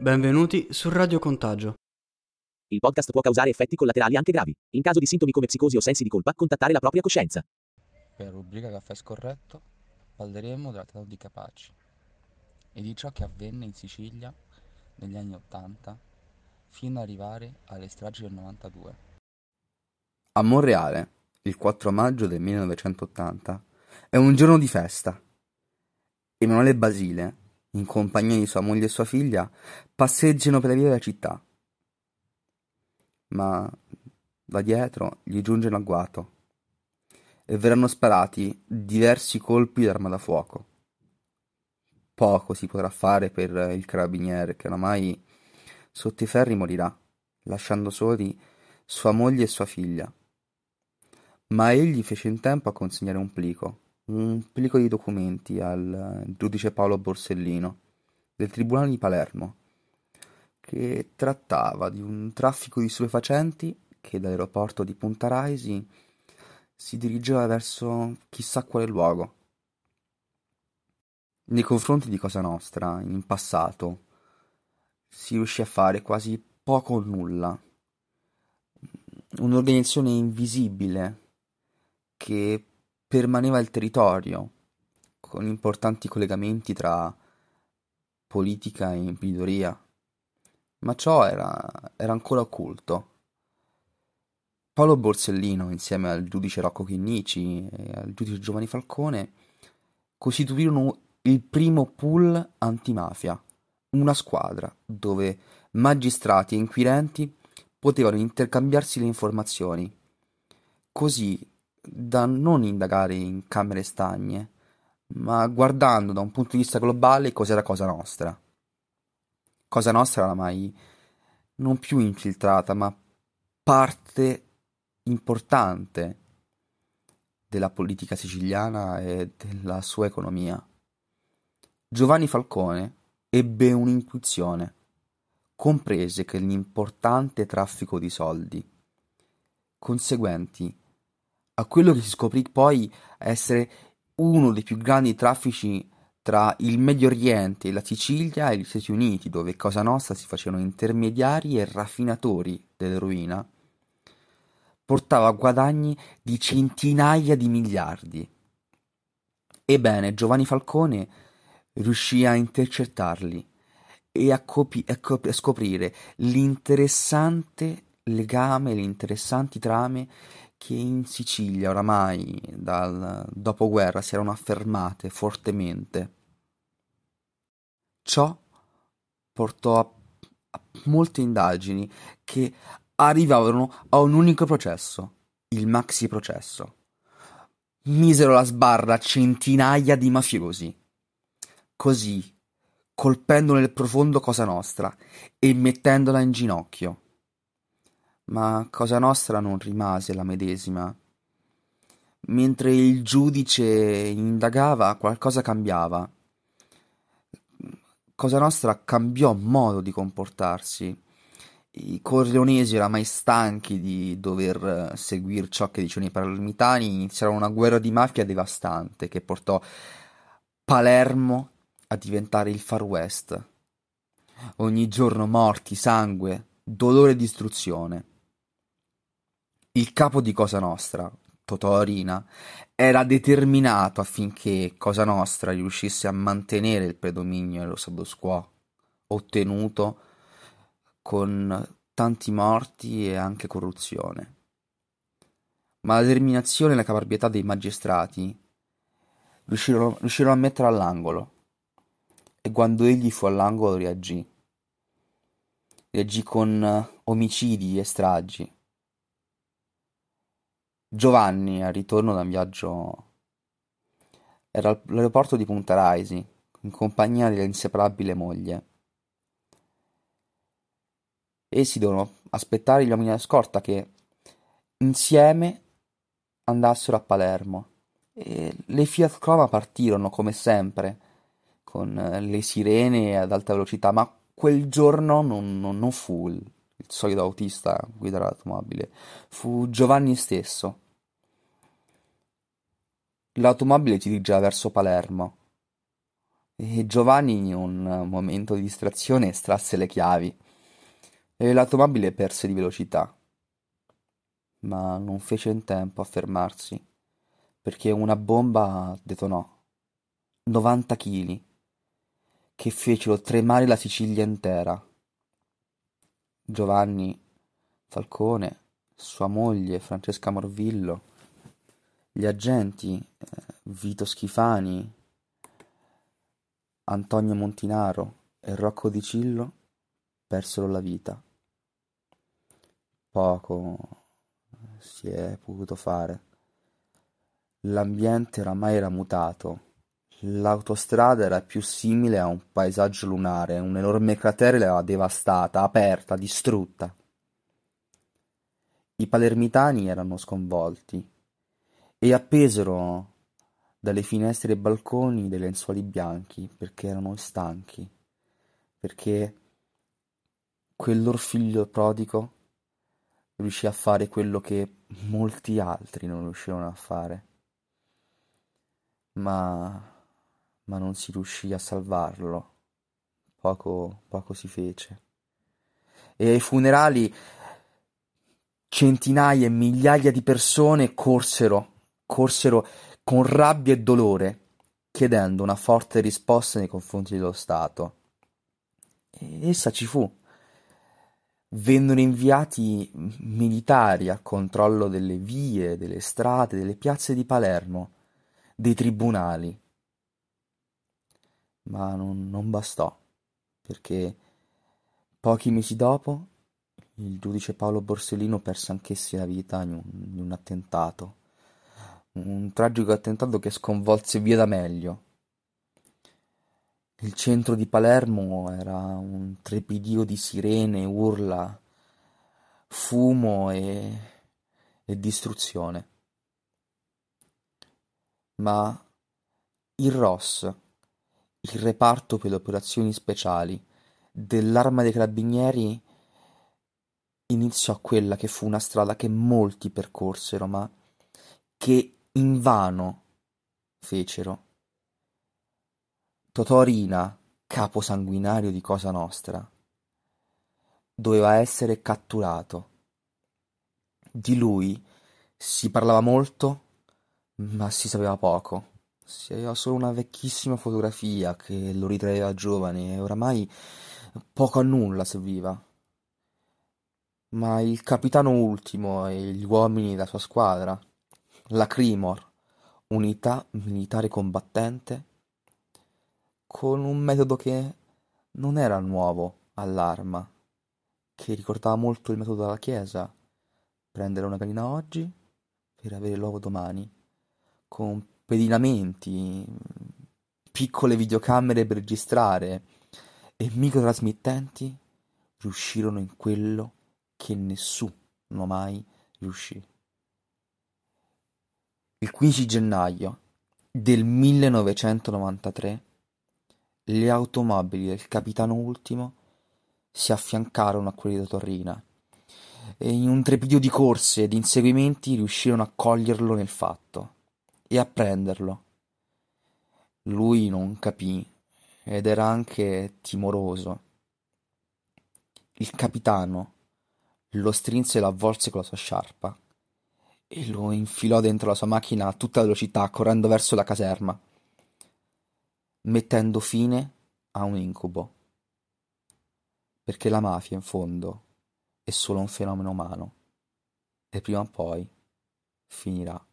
Benvenuti su Radio Contagio. Il podcast può causare effetti collaterali anche gravi. In caso di sintomi come psicosi o sensi di colpa, contattare la propria coscienza. Per rubrica Caffè Scorretto parleremo della tratta di Capaci e di ciò che avvenne in Sicilia negli anni Ottanta fino ad arrivare alle stragi del 92. A Monreale, il 4 maggio del 1980, è un giorno di festa. Emanuele Basile, in compagnia di sua moglie e sua figlia, passeggiano per le vie della città. Ma da dietro gli giunge un agguato e verranno sparati diversi colpi d'arma da fuoco. Poco si potrà fare per il carabiniere che oramai sotto i ferri morirà, lasciando soli sua moglie e sua figlia. Ma egli fece in tempo a consegnare un plico un plico di documenti al giudice Paolo Borsellino del Tribunale di Palermo, che trattava di un traffico di stupefacenti che dall'aeroporto di Punta Raisi si dirigeva verso chissà quale luogo. Nei confronti di Cosa Nostra, in passato, si riuscì a fare quasi poco o nulla. Un'organizzazione invisibile che permaneva il territorio, con importanti collegamenti tra politica e imprenditoria, ma ciò era, era ancora occulto. Paolo Borsellino, insieme al giudice Rocco Chinnici e al giudice Giovanni Falcone, costituirono il primo pool antimafia, una squadra dove magistrati e inquirenti potevano intercambiarsi le informazioni. Così da non indagare in camere stagne, ma guardando da un punto di vista globale cos'era Cosa Nostra. Cosa Nostra era non più infiltrata, ma parte importante della politica siciliana e della sua economia. Giovanni Falcone ebbe un'intuizione, comprese che l'importante traffico di soldi conseguenti a quello che si scoprì poi essere uno dei più grandi traffici tra il Medio Oriente, la Sicilia e gli Stati Uniti, dove Cosa Nostra si facevano intermediari e raffinatori dell'eroina, portava guadagni di centinaia di miliardi. Ebbene, Giovanni Falcone riuscì a intercettarli e a, copi- a, cop- a scoprire l'interessante legame, le interessanti trame che in Sicilia oramai dal dopoguerra si erano affermate fortemente. Ciò portò a, a molte indagini che arrivarono a un unico processo, il maxi processo. Misero la sbarra centinaia di mafiosi. Così, colpendo nel profondo Cosa Nostra e mettendola in ginocchio ma Cosa Nostra non rimase la medesima. Mentre il giudice indagava, qualcosa cambiava. Cosa Nostra cambiò modo di comportarsi. I corleonesi oramai stanchi di dover seguire ciò che dicevano i palermitani iniziarono una guerra di mafia devastante che portò Palermo a diventare il Far West. Ogni giorno morti, sangue, dolore e distruzione. Il capo di Cosa Nostra, Totò Arina, era determinato affinché Cosa Nostra riuscisse a mantenere il predominio dello status quo, ottenuto con tanti morti e anche corruzione. Ma la determinazione e la caparbietà dei magistrati riuscirono, riuscirono a metterlo all'angolo e quando egli fu all'angolo reagì. Reagì con omicidi e stragi Giovanni, al ritorno da un viaggio, era all'aeroporto di Punta Raisi, in compagnia dell'inseparabile moglie. Essi dovevano aspettare gli uomini della scorta che insieme andassero a Palermo. E le Fiat Croma partirono come sempre, con le sirene ad alta velocità, ma quel giorno non, non, non fu il solito autista a l'automobile, fu Giovanni stesso. L'automobile dirigeva verso Palermo e Giovanni in un momento di distrazione estrasse le chiavi e l'automobile perse di velocità. Ma non fece in tempo a fermarsi perché una bomba detonò. 90 chili che fecero tremare la Sicilia intera. Giovanni Falcone, sua moglie Francesca Morvillo, gli agenti eh, Vito Schifani, Antonio Montinaro e Rocco Di Cillo persero la vita. Poco si è potuto fare. L'ambiente oramai era mutato. L'autostrada era più simile a un paesaggio lunare, un enorme cratere l'aveva devastata, aperta, distrutta. I palermitani erano sconvolti e appesero dalle finestre e balconi dei lenzuoli bianchi perché erano stanchi, perché quel loro figlio prodigo riuscì a fare quello che molti altri non riuscirono a fare ma, ma non si riuscì a salvarlo. Poco, poco si fece. E ai funerali centinaia e migliaia di persone corsero, corsero con rabbia e dolore, chiedendo una forte risposta nei confronti dello Stato. E essa ci fu. Vennero inviati militari a controllo delle vie, delle strade, delle piazze di Palermo dei tribunali. Ma non, non bastò, perché pochi mesi dopo il giudice Paolo Borsellino perse anch'essi la vita in un, in un attentato, un tragico attentato che sconvolse via da meglio. Il centro di Palermo era un trepidio di sirene, urla, fumo e, e distruzione ma il ROS, il reparto per le operazioni speciali dell'Arma dei Carabinieri, iniziò quella che fu una strada che molti percorsero, ma che invano fecero. Totò Rina, capo sanguinario di Cosa Nostra, doveva essere catturato. Di lui si parlava molto ma si sapeva poco. Si aveva solo una vecchissima fotografia che lo ritraeva giovane e oramai poco a nulla serviva. Ma il capitano ultimo e gli uomini della sua squadra, la Crimor, unità militare combattente, con un metodo che non era nuovo all'arma, che ricordava molto il metodo della Chiesa, prendere una gallina oggi per avere l'uovo domani con pedinamenti, piccole videocamere per registrare e microtrasmittenti riuscirono in quello che nessuno mai riuscì. Il 15 gennaio del 1993 le automobili del capitano Ultimo si affiancarono a quelle di Torrina e in un trepidio di corse e di inseguimenti riuscirono a coglierlo nel fatto e a prenderlo. Lui non capì ed era anche timoroso. Il capitano lo strinse e lo avvolse con la sua sciarpa e lo infilò dentro la sua macchina a tutta velocità, correndo verso la caserma, mettendo fine a un incubo. Perché la mafia, in fondo, è solo un fenomeno umano e prima o poi finirà.